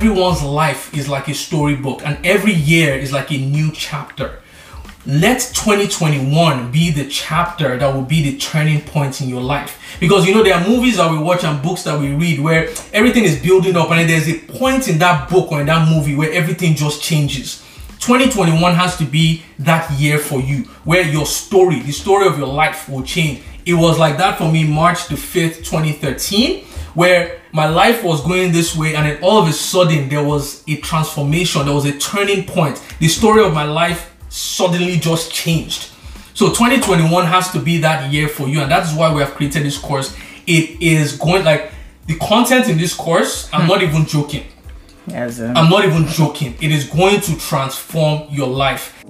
everyone's life is like a storybook and every year is like a new chapter. Let 2021 be the chapter that will be the turning point in your life. Because you know there are movies that we watch and books that we read where everything is building up and there's a point in that book or in that movie where everything just changes. 2021 has to be that year for you where your story the story of your life will change. It was like that for me march the 5th 2013 where my life was going this way and then all of a sudden there was a transformation there was a turning point the story of my life suddenly just changed. So 2021 has to be that year for you, and that's why we have created this course. It is going like the content in this course. I'm hmm. not even joking. Yes, um. I'm not even joking. It is going to transform your life.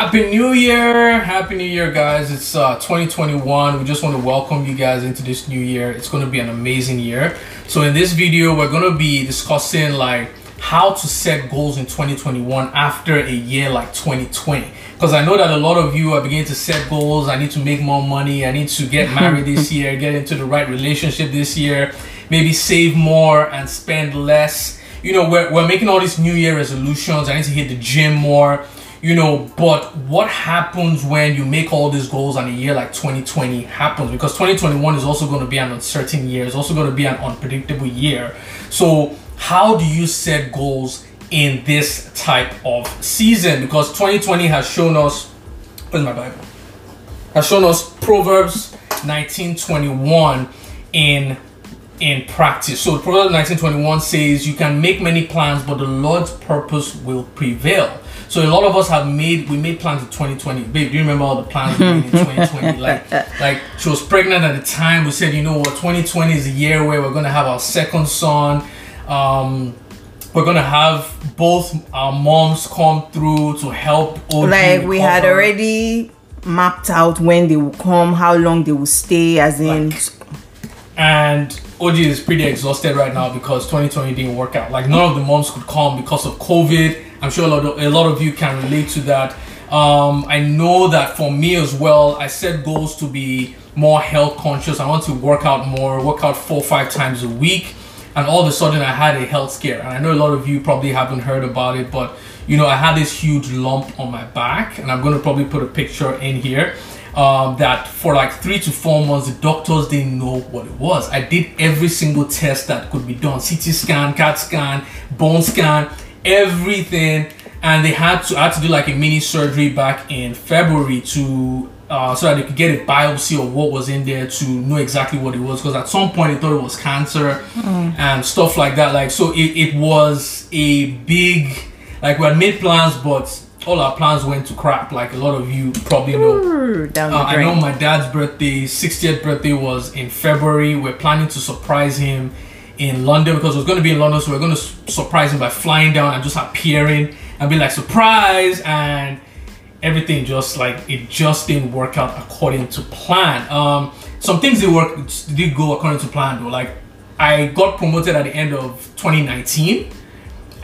Happy New Year! Happy New Year, guys. It's uh, 2021. We just want to welcome you guys into this new year. It's going to be an amazing year. So in this video, we're going to be discussing like how to set goals in 2021 after a year like 2020. Because I know that a lot of you are beginning to set goals. I need to make more money. I need to get married this year, get into the right relationship this year, maybe save more and spend less. You know, we're, we're making all these New Year resolutions. I need to hit the gym more you know but what happens when you make all these goals and a year like 2020 happens? Because 2021 is also going to be an uncertain year. It's also going to be an unpredictable year. So how do you set goals in this type of season? Because 2020 has shown us where's my bible? Has shown us proverbs 1921 in in practice. So proverbs 1921 says you can make many plans but the lord's purpose will prevail so a lot of us have made we made plans in 2020. Babe, do you remember all the plans we made in 2020? like like she was pregnant at the time. We said, you know what, 2020 is the year where we're gonna have our second son. Um, we're gonna have both our moms come through to help. OG like we had already mapped out when they will come, how long they will stay, as in. Like, and OG is pretty exhausted right now because 2020 didn't work out. Like none of the moms could come because of COVID I'm sure a lot of, a lot of you can relate to that. Um, I know that for me as well, I set goals to be more health conscious. I want to work out more, work out four or five times a week. And all of a sudden, I had a health scare. And I know a lot of you probably haven't heard about it, but you know, I had this huge lump on my back, and I'm going to probably put a picture in here. Um, that for like three to four months, the doctors didn't know what it was. I did every single test that could be done CT scan, CAT scan, bone scan everything and they had to had to do like a mini surgery back in February to uh, so that they could get a biopsy of what was in there to know exactly what it was because at some point they thought it was cancer mm. and stuff like that like so it, it was a big like we had made plans but all our plans went to crap like a lot of you probably know. Uh, i know my dad's birthday 60th birthday was in february. We're planning to surprise him in London because it was going to be in London, so we are going to surprise him by flying down and just appearing and be like surprise and everything just like it just didn't work out according to plan. Um, some things did work did go according to plan though. Like I got promoted at the end of 2019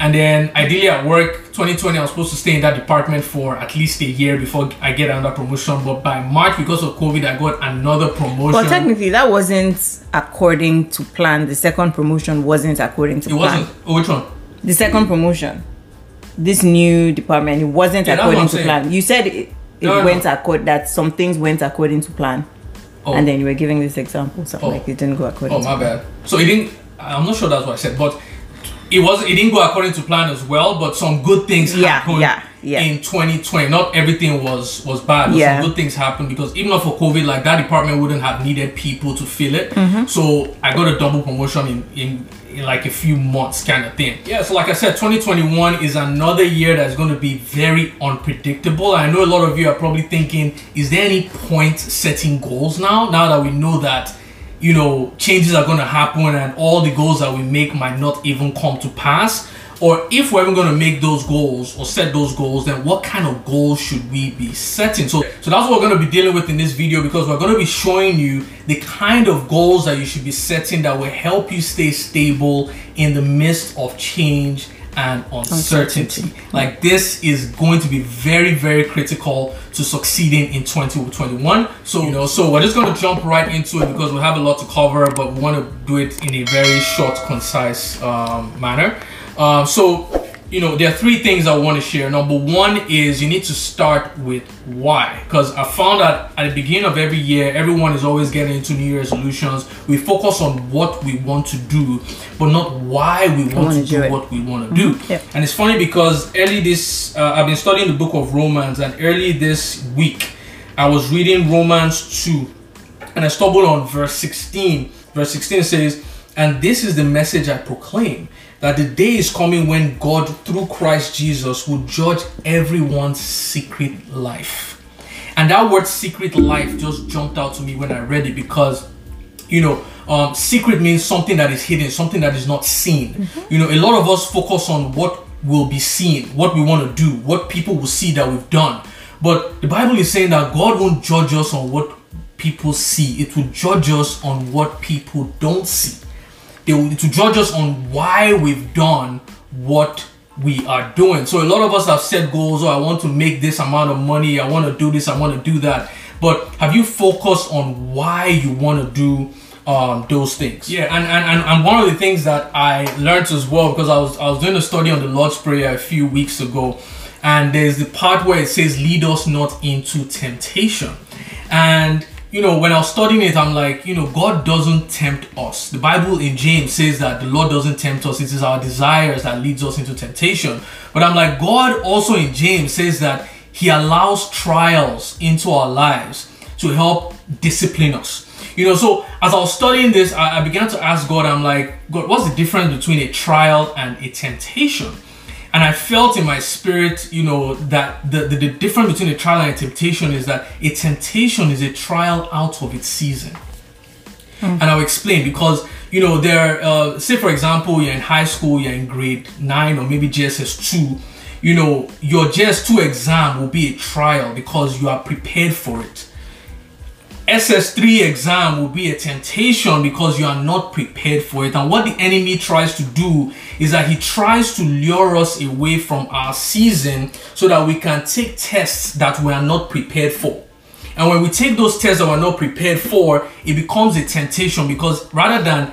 and then ideally at work 2020 i was supposed to stay in that department for at least a year before i get another promotion but by march because of covid i got another promotion. But technically that wasn't according to plan. The second promotion wasn't according to it plan. It wasn't oh, which one? The second promotion. This new department it wasn't yeah, according to plan. You said it, it no, went no. accord that some things went according to plan. Oh. and then you were giving this example so oh. like it didn't go according oh my bad. So it didn't i'm not sure that's what i said but it was it didn't go according to plan as well, but some good things yeah, happened yeah, yeah. in 2020. Not everything was was bad. But yeah. Some good things happened because even not for COVID, like that department wouldn't have needed people to fill it. Mm-hmm. So I got a double promotion in, in in like a few months kind of thing. Yeah, so like I said, 2021 is another year that's going to be very unpredictable. I know a lot of you are probably thinking, is there any point setting goals now? Now that we know that you know changes are going to happen and all the goals that we make might not even come to pass. Or if we're even going to make those goals or set those goals then what kind of goals should we be setting? So so that's what we're going to be dealing with in this video because we're going to be showing you the kind of goals that you should be setting that will help you stay stable in the midst of change and uncertainty. uncertainty. Like this is going to be very, very critical to succeeding in 2021. So, you know, so we're just going to jump right into it because we have a lot to cover, but we want to do it in a very short, concise um, manner. Uh, so you know, there are three things I want to share. Number one is you need to start with why. Because I found that at the beginning of every year, everyone is always getting into New Year resolutions. We focus on what we want to do, but not why we want to do, do what we want to do. Mm-hmm. Yep. And it's funny because early this, uh, I've been studying the book of Romans, and early this week, I was reading Romans 2, and I stumbled on verse 16. Verse 16 says, And this is the message I proclaim that the day is coming when God, through Christ Jesus, will judge everyone's secret life. And that word secret life just jumped out to me when I read it because, you know, um, secret means something that is hidden, something that is not seen. Mm-hmm. You know, a lot of us focus on what will be seen, what we want to do, what people will see that we've done. But the Bible is saying that God won't judge us on what people see, it will judge us on what people don't see they will to judge us on why we've done what we are doing. So a lot of us have set goals. Oh, I want to make this amount of money. I want to do this. I want to do that. But have you focused on why you want to do um, those things? Yeah, and, and, and, and one of the things that I learned as well because I was I was doing a study on the Lord's Prayer a few weeks ago, and there's the part where it says, "Lead us not into temptation," and you know, when I was studying it, I'm like, you know, God doesn't tempt us. The Bible in James says that the Lord doesn't tempt us. It is our desires that leads us into temptation. But I'm like, God also in James says that he allows trials into our lives to help discipline us. You know, so as I was studying this, I, I began to ask God, I'm like, God, what's the difference between a trial and a temptation? And I felt in my spirit, you know, that the, the, the, difference between a trial and a temptation is that a temptation is a trial out of its season. Mm. And I'll explain because, you know, there, uh, say for example, you're in high school, you're in grade 9 or maybe JSS 2, you know, your JS 2 exam will be a trial because you are prepared for it. SS3 exam will be a temptation because you are not prepared for it. And what the enemy tries to do is that he tries to lure us away from our season so that we can take tests that we are not prepared for. And when we take those tests that we're not prepared for, it becomes a temptation because rather than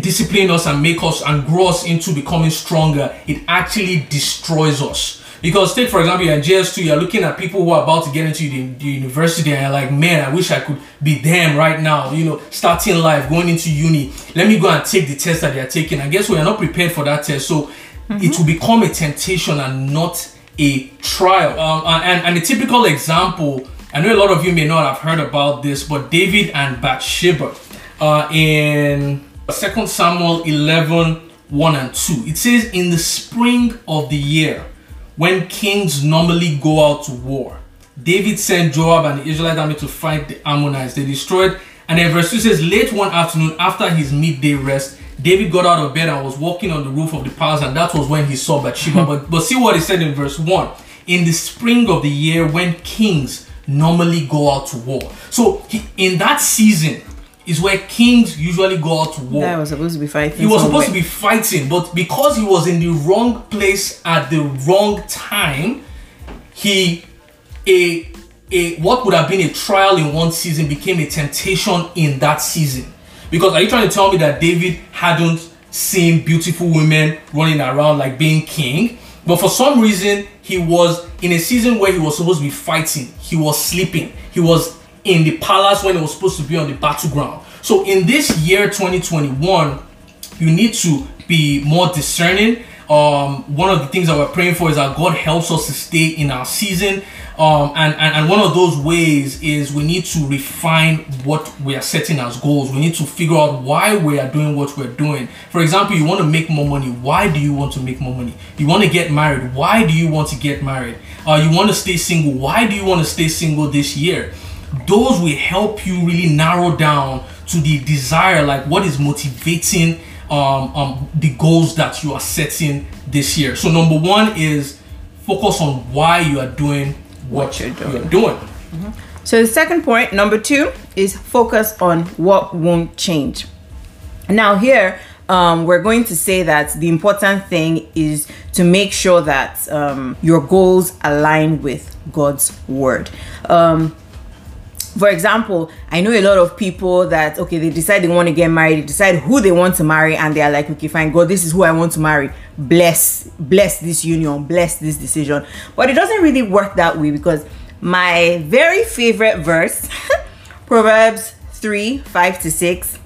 discipline us and make us and grow us into becoming stronger, it actually destroys us. Because take for example, you're in JS2, you're looking at people who are about to get into the, the, university and you're like, man, I wish I could be them right now, you know, starting life, going into uni. Let me go and take the test that they're taking. And guess what? You're not prepared for that test. So mm-hmm. it will become a temptation and not a trial. Um, and, and a typical example, I know a lot of you may not have heard about this, but David and Bathsheba uh, in 2 Samuel 11, 1 and 2. It says, In the spring of the year, when kings normally go out to war. David sent Joab and the Israelite army to fight the Ammonites. They destroyed, and then verse 2 says, Late one afternoon, after his midday rest, David got out of bed and was walking on the roof of the palace, and that was when he saw Bathsheba. but, but see what he said in verse 1. In the spring of the year, when kings normally go out to war. So he, in that season, is where kings usually go out to war. That was supposed to be fighting. He was somewhere. supposed to be fighting, but because he was in the wrong place at the wrong time, he a a what would have been a trial in one season became a temptation in that season. Because are you trying to tell me that David hadn't seen beautiful women running around like being king? But for some reason, he was in a season where he was supposed to be fighting. He was sleeping. He was in the palace when it was supposed to be on the battleground. So in this year 2021, you need to be more discerning. Um, one of the things that we're praying for is that God helps us to stay in our season. Um, and, and, and one of those ways is we need to refine what we are setting as goals. We need to figure out why we are doing what we're doing. For example, you want to make more money. Why do you want to make more money? You want to get married. Why do you want to get married? Uh, you want to stay single. Why do you want to stay single this year? Those will help you really narrow down to the desire like what is motivating um, um, the goals that you are setting this year so number one is focus on why you are doing what, what you're doing, you're doing. Mm-hmm. so the second point number two is focus on what won't change now here um, we're going to say that the important thing is to make sure that um, your goals align with God's word. Um, for example, I know a lot of people that okay, they decide they want to get married, they decide who they want to marry, and they are like, okay, fine, God, this is who I want to marry. Bless, bless this union, bless this decision. But it doesn't really work that way because my very favorite verse, Proverbs 3 5 to 6,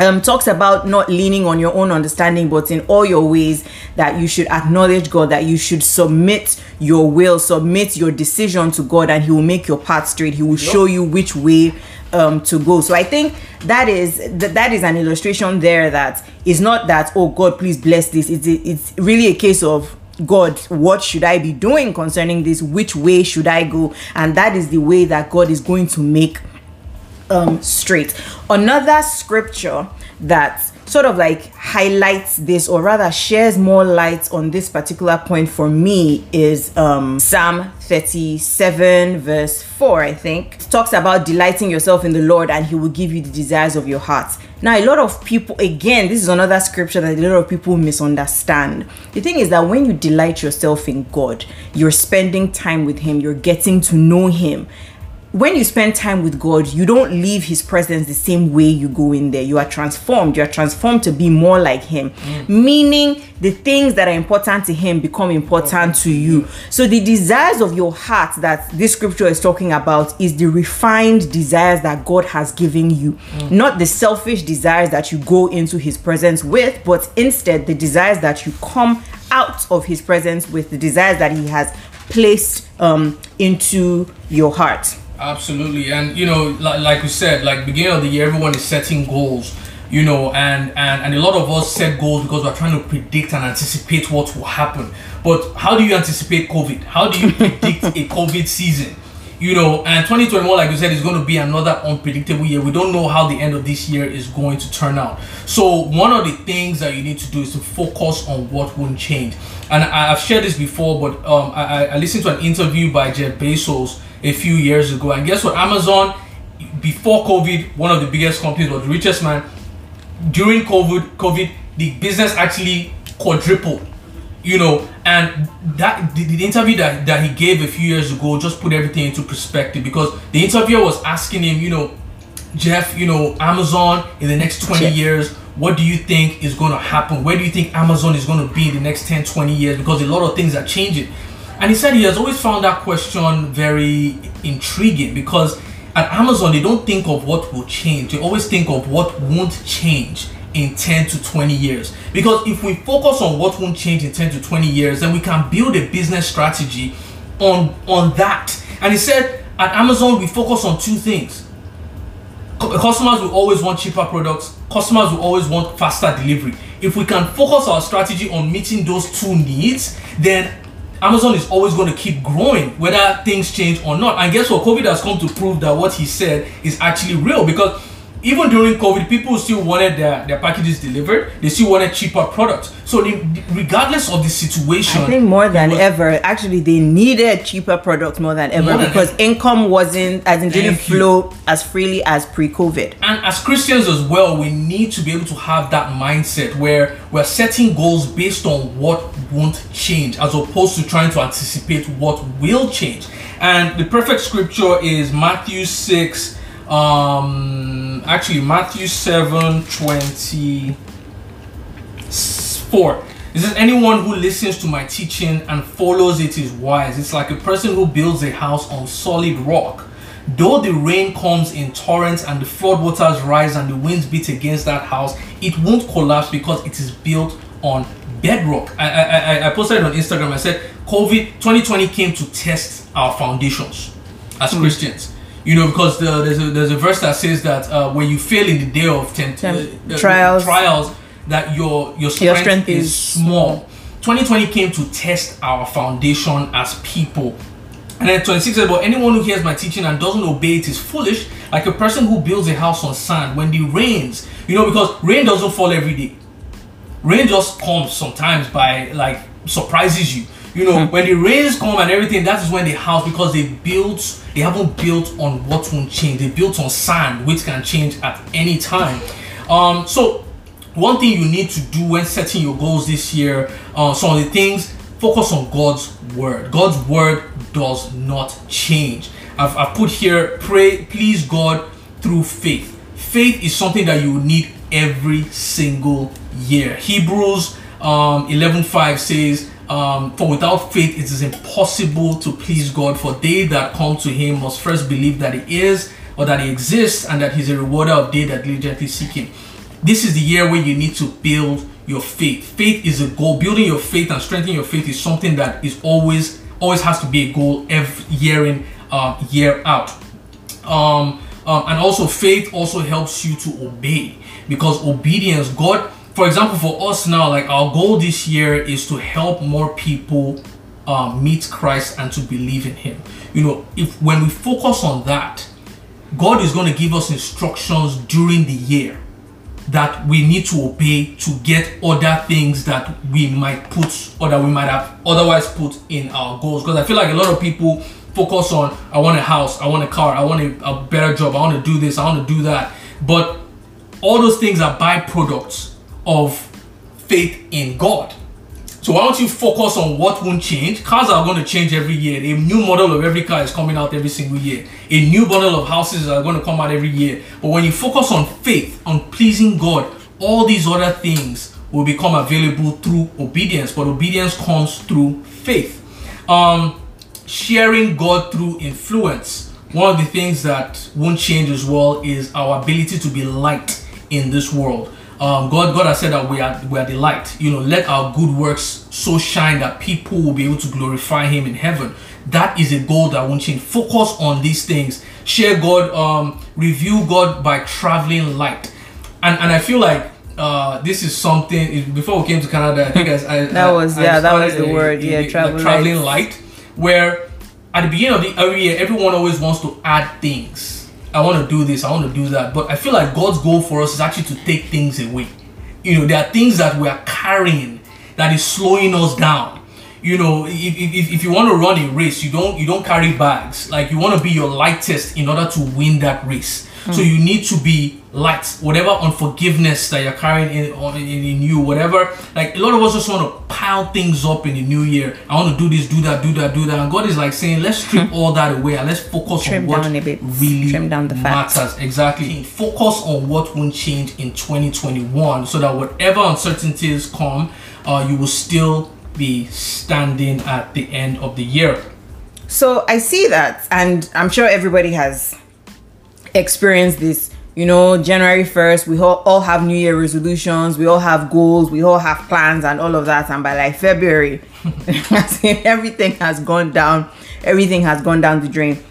um, talks about not leaning on your own understanding, but in all your ways that you should acknowledge God, that you should submit your will, submit your decision to God, and He will make your path straight. He will yep. show you which way um, to go. So I think that is that, that is an illustration there that is not that oh God, please bless this. It's it's really a case of God, what should I be doing concerning this? Which way should I go? And that is the way that God is going to make um, straight. Another scripture that sort of like highlights this or rather shares more light on this particular point for me is um, Psalm 37 verse 4 I think. It talks about delighting yourself in the Lord and he will give you the desires of your heart. Now a lot of people again this is another scripture that a lot of people misunderstand. The thing is that when you delight yourself in God you're spending time with him you're getting to know him when you spend time with God, you don't leave His presence the same way you go in there. You are transformed. You are transformed to be more like Him, mm. meaning the things that are important to Him become important to you. So, the desires of your heart that this scripture is talking about is the refined desires that God has given you, mm. not the selfish desires that you go into His presence with, but instead the desires that you come out of His presence with, the desires that He has placed um, into your heart. Absolutely, and you know, like, like we said, like beginning of the year, everyone is setting goals. You know, and and and a lot of us set goals because we're trying to predict and anticipate what will happen. But how do you anticipate COVID? How do you predict a COVID season? You know, and 2021, like you said, is going to be another unpredictable year. We don't know how the end of this year is going to turn out. So, one of the things that you need to do is to focus on what won't change. And I, have shared this before, but um, I, I listened to an interview by Jeff Bezos a few years ago. And guess what? Amazon, before COVID, one of the biggest companies, was the richest man. During COVID, COVID, the business actually quadrupled. You know, and that the, the interview that, that he gave a few years ago just put everything into perspective because the interviewer was asking him, you know, Jeff, you know, Amazon in the next 20 years, what do you think is going to happen? Where do you think Amazon is going to be in the next 10, 20 years? Because a lot of things are changing. And he said he has always found that question very intriguing because at Amazon they don't think of what will change. They always think of what won't change in 10 to 20 years. Because if we focus on what won't change in 10 to 20 years, then we can build a business strategy on on that. And he said at Amazon we focus on two things. Customers will always want cheaper products. Customers will always want faster delivery. If we can focus our strategy on meeting those two needs, then Amazon is always going to keep growing whether things change or not. And guess what? COVID has come to prove that what he said is actually real because even during COVID, people still wanted their, their packages delivered. They still wanted cheaper products. So, they, regardless of the situation, I think more than was, ever, actually, they needed cheaper products more than ever more because than income wasn't as in didn't flow as freely as pre-COVID. And as Christians as well, we need to be able to have that mindset where we're setting goals based on what won't change, as opposed to trying to anticipate what will change. And the perfect scripture is Matthew six um actually matthew 7 24 it anyone who listens to my teaching and follows it is wise. It's like a person who builds a house on solid rock. Though the rain comes in torrents and the flood waters rise and the winds beat against that house it won't collapse because it is built on bedrock i i i posted on instagram i said covid 2020 came to test our foundations as mm. christians you know, because the, there's a there's a verse that says that uh, when you fail in the day of tempt- uh, trials, trials, that your your strength, your strength is, is small. 2020 came to test our foundation as people. And then 26 says, But anyone who hears my teaching and doesn't obey it is foolish, like a person who builds a house on sand when the rains, you know, because rain doesn't fall every day. Rain just comes sometimes by like surprises you. You know, hmm. when the rains come and everything, that is when the house because they built they haven't built on what won't change. They built on sand, which can change at any time. Um, so one thing you need to do when setting your goals this year, uh, some of the things, focus on God's word. God's word does not change. I've, I've put here, pray, please God through faith. Faith is something that you need every single year. Hebrews um, 11.5 says, um, For without faith it is impossible to please God, for they that come to him must first believe that he is, or that he exists, and that he's a rewarder of they that diligently seek him. This is the year where you need to build your faith. Faith is a goal. Building your faith and strengthening your faith is something that is always always has to be a goal every year in uh, year out. Um, um, and also faith also helps you to obey because obedience, God, for example, for us now, like our goal this year is to help more people uh, meet Christ and to believe in Him. You know, if when we focus on that, God is going to give us instructions during the year that we need to obey to get other things that we might put or that we might have otherwise put in our goals. Because I feel like a lot of people focus on I want a house, I want a car, I want a, a better job, I want to do this, I want to do that. But all those things are byproducts of faith in God. So why don't you focus on what won't change? Cars are going to change every year. A new model of every car is coming out every single year. A new bundle of houses are going to come out every year. But when you focus on faith, on pleasing God, all these other things will become available through obedience. But obedience comes through faith. Um, sharing God through influence. One of the things that won't change as well is our ability to be light in this world um, God, God has said that we are we are the light. You know, let our good works so shine that people will be able to glorify Him in heaven. That is a goal that won't change. Focus on these things. Share God. Um, review God by traveling light. And and I feel like uh, this is something. Before we came to Canada, I think I, I that was I, yeah I that was the a, word yeah traveling, traveling light. Where at the beginning of the every year, everyone always wants to add things I want to do this, I want to do that. But I feel like God's goal for us is actually to take things away. You know, there are things that we are carrying that is slowing us down. You know, if, if, if you want to run a race, you don't you don't carry bags. Like you want to be your lightest in order to win that race. Mm. So you need to be light. Whatever unforgiveness that you're carrying in, in, in you, whatever. Like a lot of us just want to pile things up in the new year. I want to do this, do that, do that, do that. And God is like saying, let's strip hmm. all that away and let's focus Trim on what really Trim down the matters. Exactly. Focus on what won't change in 2021 so that whatever uncertainties come, uh, you will still be standing at the end of the year. So I see that, and I'm sure everybody has experienced this you know january 1st we all, all have new year resolutions we all have goals we all have plans and all of that. And by like february everything has gone down everything has gone down the drain.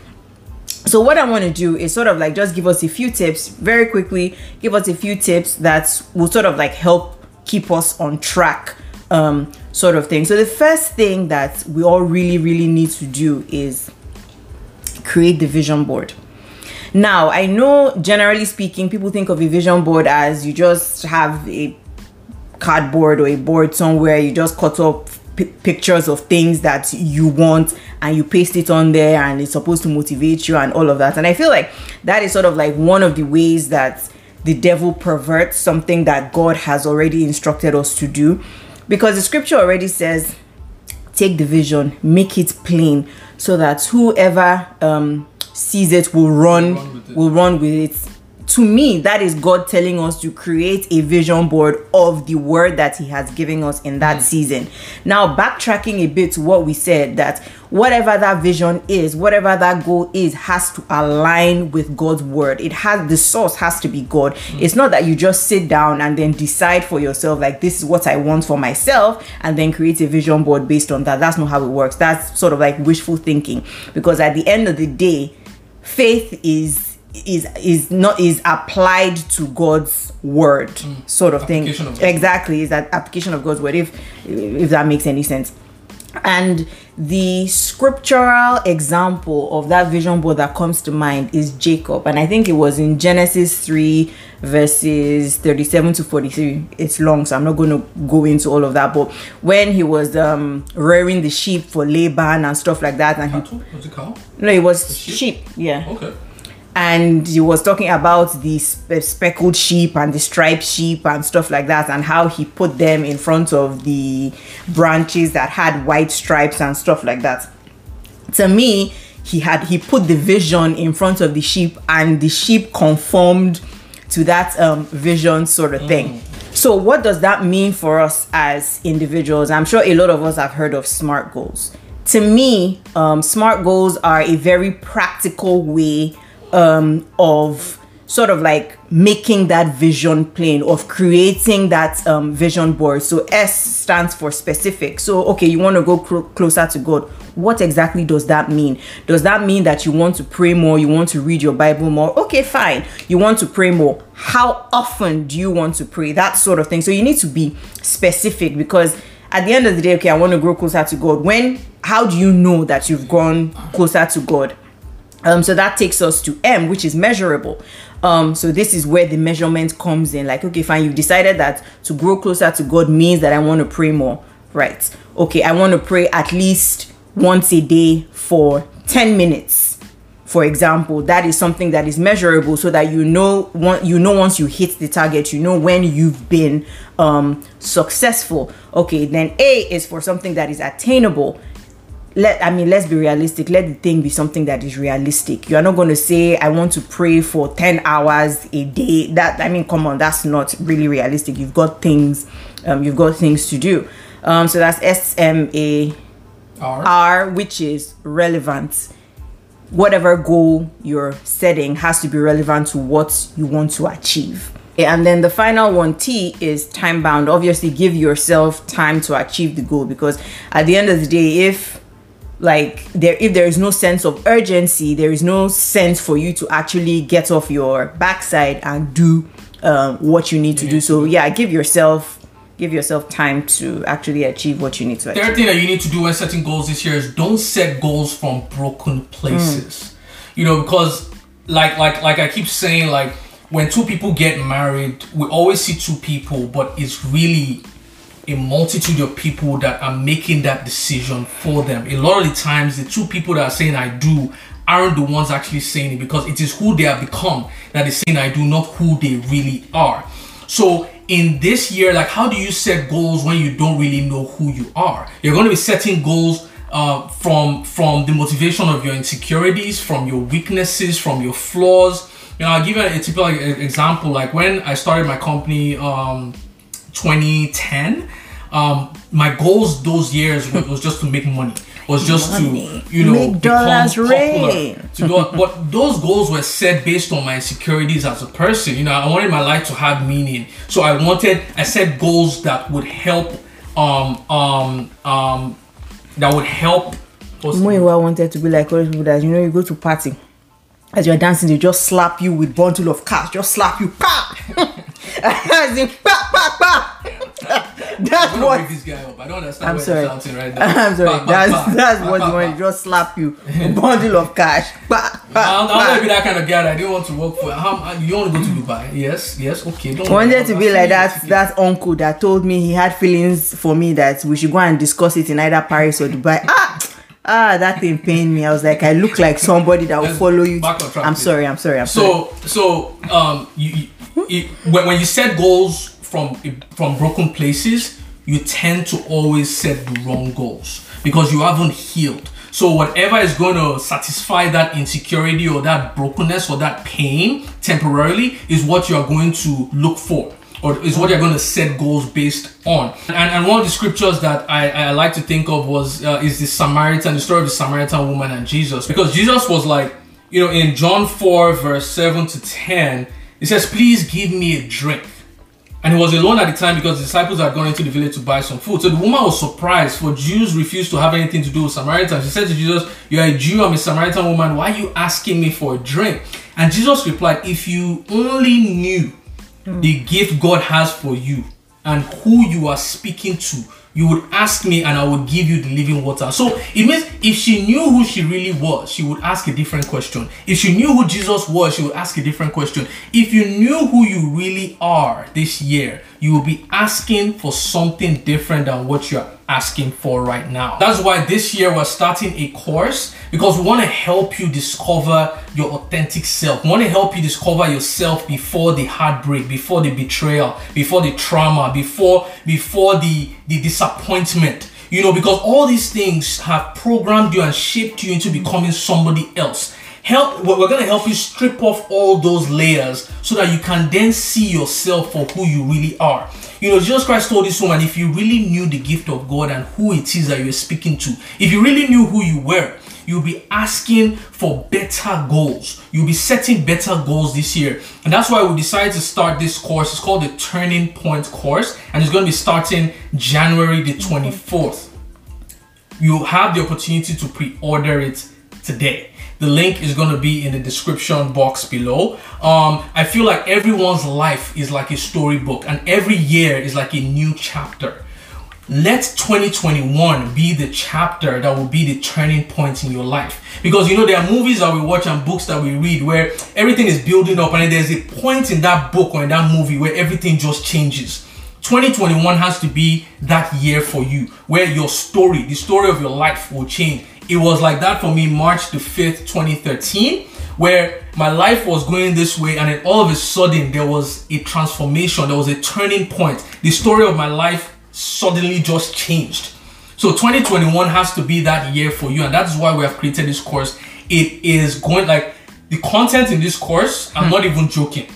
So what i want to do is sort of like just give us a few tips very quickly give us a few tips that will sort of like help keep us on track um sort of thing. So the first thing that we all really really need to do is create the vision board now, I know generally speaking, people think of a vision board as you just have a cardboard or a board somewhere, you just cut up pictures of things that you want and you paste it on there and it's supposed to motivate you and all of that. And I feel like that is sort of like one of the ways that the devil perverts something that God has already instructed us to do. Because the scripture already says, take the vision, make it plain, so that whoever um, sees it will run, run will run with it to me that is god telling us to create a vision board of the word that he has given us in that mm. season. Now backtracking a bit to what we said that whatever that vision is whatever that goal is has to align with god's word. It has the source has to be god. Mm. it's not that you just sit down and then decide for yourself like this is what i want for myself and then create a vision board based on that. That's not how it works. That's sort of like wishful thinking. Because at the end of the day faith is is is not is applied to God's word mm. sort of thing. Of exactly, is that application of God's word if if that makes any sense. And the scriptural example of that vision board that comes to mind is Jacob. And I think it was in Genesis 3, verses 37 to 43. It's long, so I'm not going to go into all of that. But when he was um, rearing the sheep for Laban and stuff like that, and he, was it cow? No, it was sheep? sheep. Yeah. Okay and he was talking about the speckled sheep and the striped sheep and stuff like that and how he put them in front of the branches that had white stripes and stuff like that to me he had he put the vision in front of the sheep and the sheep conformed to that um, vision sort of thing mm. So, what does that mean for us as individuals? I'm sure a lot of us have heard of SMART goals. To me, um, SMART goals are a very practical way um, of sort of like making that vision plain of creating that um, vision board. So s stands for specific. So okay you want to go cl- closer to god. What exactly does that mean? Does that mean that you want to pray more you want to read your bible more? Okay fine. You want to pray more. How often do you want to pray? That sort of thing. So you need to be specific because at the end of the day okay i want to grow closer to god. When how do you know that you've gone closer to god um, so that takes us to M, which is measurable. Um, so this is where the measurement comes in. Like, okay, fine, you've decided that to grow closer to God means that I want to pray more. Right. Okay, I want to pray at least once a day for 10 minutes. For example, that is something that is measurable so that you know you know once you hit the target, you know when you've been um, successful. Okay, then A is for something that is attainable let i mean let's be realistic. Let the thing be something that is realistic. You're not going to say i want to pray for 10 hours a day. That i mean come on that's not really realistic. You've got things um, you've got things to do. Um, so that's s-m-a R. R which is relevant. Whatever goal you're setting has to be relevant to what you want to achieve. And then the final one t is time bound. Obviously give yourself time to achieve the goal because at the end of the day if like there if there is no sense of urgency there is no sense for you to actually get off your backside and do um, what you need to do so yeah give yourself give yourself time to actually achieve what you need to achieve. third thing that you need to do when setting goals this year is don't set goals from broken places. Mm. You know, because like like like I keep saying, like when two people get married, we always see two people, but it's really a multitude of people that are making that decision for them. A lot of the times, the two people that are saying I do aren't the ones actually saying it because it is who they have become that is saying I do, not who they really are. So in this year, like how do you set goals when you don't really know who you are? You're going to be setting goals uh, from from the motivation of your insecurities, from your weaknesses, from your flaws. You know, I'll give you a, typical example. Like when I started my company, um, 2010 um, my goals those years was just to make money. Was just money. to you know make become popular. rain. to do but those goals were set based on my insecurities as a person. You know i wanted my life to have meaning. So i wanted i set goals that would help um um um that would help Muiwa wanted to be like all people that you know you go to party. As you're dancing they just slap you with bundle of cash just slap you pa as in pa pa pa that's what. this guy up. I don't understand. I'm sorry. Right I'm sorry. that's that's what you want. Just slap you. A bundle of cash. Bah, bah, I'm, not gonna be that kind of guy. I didn't want to work for. How, you want to go to Dubai? Yes. Yes. Okay. Don't wanted to be like that. That uncle that told me he had feelings for me that we should go and discuss it in either Paris or Dubai. Ah. Ah, that thing pained me. I was like, I look like somebody that will follow you. I'm sorry. I'm sorry. I'm so, sorry. So, so, um, you, you, when, when you set goals from from broken places, you tend to always set the wrong goals because you haven't healed. So whatever is going to satisfy that insecurity or that brokenness or that pain temporarily is what you are going to look for or is what you're going to set goals based on. And, and one of the scriptures that I, I like to think of was uh, is the Samaritan, the story of the Samaritan woman and Jesus. Because Jesus was like, you know, in John 4 verse 7 to 10, he says, please give me a drink. And he was alone at the time because the disciples had gone into the village to buy some food. So the woman was surprised, for Jews refused to have anything to do with Samaritans. She said to Jesus, You are a Jew, I'm a Samaritan woman. Why are you asking me for a drink? And Jesus replied, If you only knew the gift God has for you and who you are speaking to, you would ask me and I would give you the living water. So it means if she knew who she really was, she would ask a different question. If she knew who Jesus was, she would ask a different question. If you knew who you really are this year, you will be asking for something different than what you're asking for right now. That's why this year we're starting a course because we want to help you discover your authentic self. We want to help you discover yourself before the heartbreak, before the betrayal, before the trauma, before before the the disappointment. You know, because all these things have programmed you and shaped you into becoming somebody else help we're going to help you strip off all those layers so that you can then see yourself for who you really are you know jesus christ told this woman if you really knew the gift of god and who it is that you're speaking to if you really knew who you were you'll be asking for better goals. You'll be setting better goals this year. And that's why we decided to start this course. It's called the turning point course and it's going to be starting january the 24th you will have the opportunity to pre-order it today the link is going to be in the description box below. Um, I feel like everyone's life is like a storybook and every year is like a new chapter. Let 2021 be the chapter that will be the turning point in your life. Because you know, there are movies that we watch and books that we read where everything is building up and there's a point in that book or in that movie where everything just changes. 2021 has to be that year for you where your story, the story of your life will change it was like that for me March the 5th, 2013, where my life was going this way and then all of a sudden there was a transformation, there was a turning point. The story of my life suddenly just changed. So 2021 has to be that year for you and that's why we have created this course. It is going like the content in this course, I'm hmm. not even joking.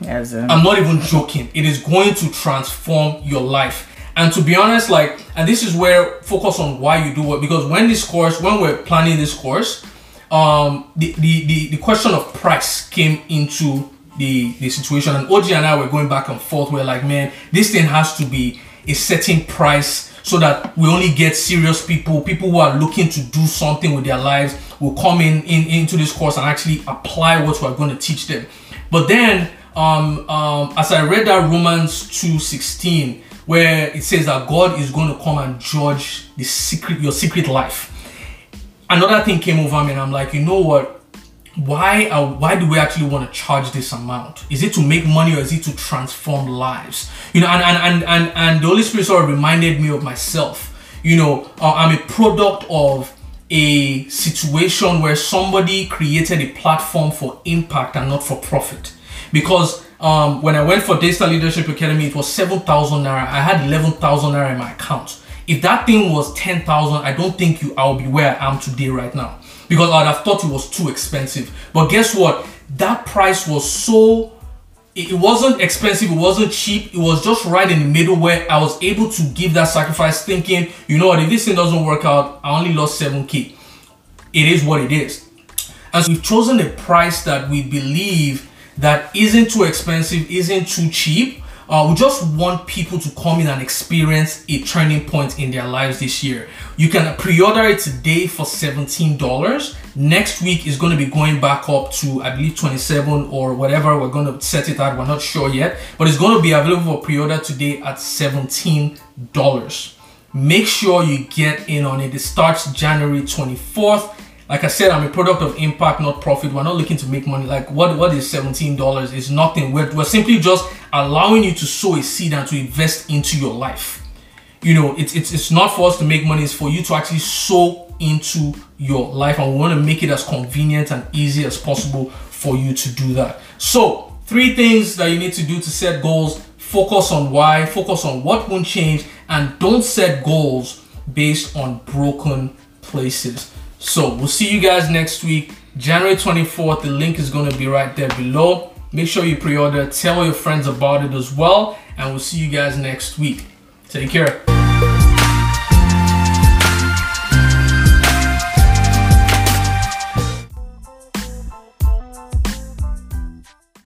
Yes, um, I'm not even joking. It is going to transform your life. And to be honest, like, and this is where focus on why you do it because when this course, when we're planning this course, um, the, the, the, the question of price came into the, the situation. And OG and I were going back and forth. We're like, man, this thing has to be a certain price so that we only get serious people, people who are looking to do something with their lives will come in, in into this course and actually apply what we're going to teach them. But then, um, um, as I read that Romans 2.16, where it says that God is going to come and judge the secret, your secret life. Another thing came over me, and I'm like, you know what? Why uh, why do we actually want to charge this amount? Is it to make money or is it to transform lives? You know, and and and and, and the Holy Spirit sort of reminded me of myself. You know, uh, I'm a product of a situation where somebody created a platform for impact and not for profit because um, when I went for Daystar Leadership Academy, it was 7,000 Naira. I had 11,000 Naira in my account. If that thing was 10,000, I don't think you, I'll be where I am today right now. Because I'd have thought it was too expensive. But guess what? That price was so, it wasn't expensive, it wasn't cheap. It was just right in the middle where I was able to give that sacrifice thinking, you know what, if this thing doesn't work out, I only lost 7K. It is what it is. So we've chosen a price that we believe that isn't too expensive, isn't too cheap. Uh, we just want people to come in and experience a turning point in their lives this year. You can pre-order it today for $17. Next week is going to be going back up to, I believe, 27 or whatever. We're going to set it at. We're not sure yet, but it's going to be available for pre-order today at $17. Make sure you get in on it. It starts January 24th like I said, I'm a product of impact, not profit. We're not looking to make money. Like what, what is $17 is nothing. We're, we're simply just allowing you to sow a seed and to invest into your life. You know, it's, it's, it's not for us to make money. It's for you to actually sow into your life. And we want to make it as convenient and easy as possible for you to do that. So three things that you need to do to set goals. Focus on why, focus on what won't change, and don't set goals based on broken places. So we'll see you guys next week, January 24th. The link is going to be right there below. Make sure you pre-order. Tell your friends about it as well. And we'll see you guys next week. Take care.